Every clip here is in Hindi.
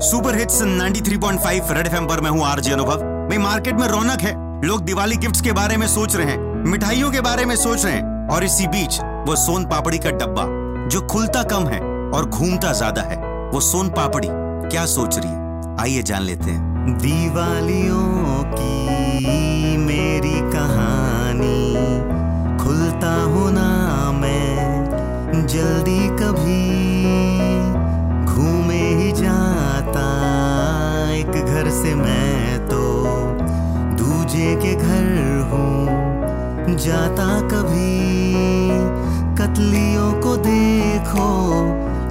सुपर हिट्स 93.5 रेड एफएम पर मैं हूँ आरजे अनुभव। भाई, मार्केट में रौनक है। लोग दिवाली गिफ्ट्स के बारे में सोच रहे हैं, मिठाइयों के बारे में सोच रहे हैं, और इसी बीच वो सोन पापड़ी का डब्बा, जो खुलता कम है और घूमता ज़्यादा है, वो सोन पापड़ी क्या सोच रही है? आइए जान लेते हैं। दिवालियों की मेरी कहानी, खुलता हूँ ना मैं, जल्दी कभी घूमे ही जाता एक घर से मैं तो दूजे के घर हूँ। जाता कभी, कतलियों को देखो,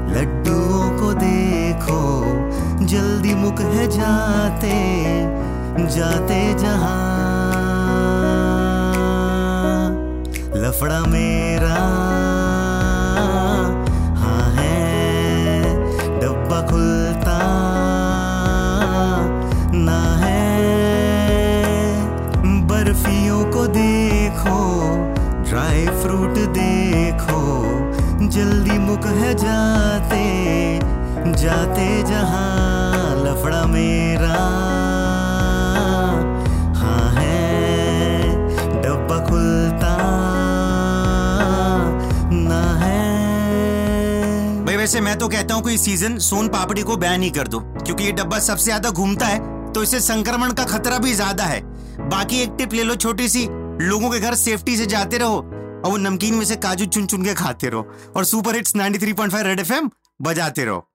लड्डुओं को देखो। जल्दी मुक है जाते जाते जहाँ। लफड़ा मेरा देखो, जल्दी मुक है जाते जाते जहाँ लफड़ा मेरा। हाँ है, डब्बा खुलता, ना है। भाई, वैसे मैं तो कहता हूँ कि इस सीज़न सोन पापड़ी को बैन ही कर दो, क्योंकि ये डब्बा सबसे ज़्यादा घूमता है तो इससे संक्रमण का खतरा भी ज़्यादा है। बाकी एक टिप ले लो छोटी सी, लोगों के घर सेफ्टी से जाते रहो और वो नमकीन में से काजू चुन चुन के खाते रहो और सुपर हिट्स 93.5 रेड एफएम बजाते रहो।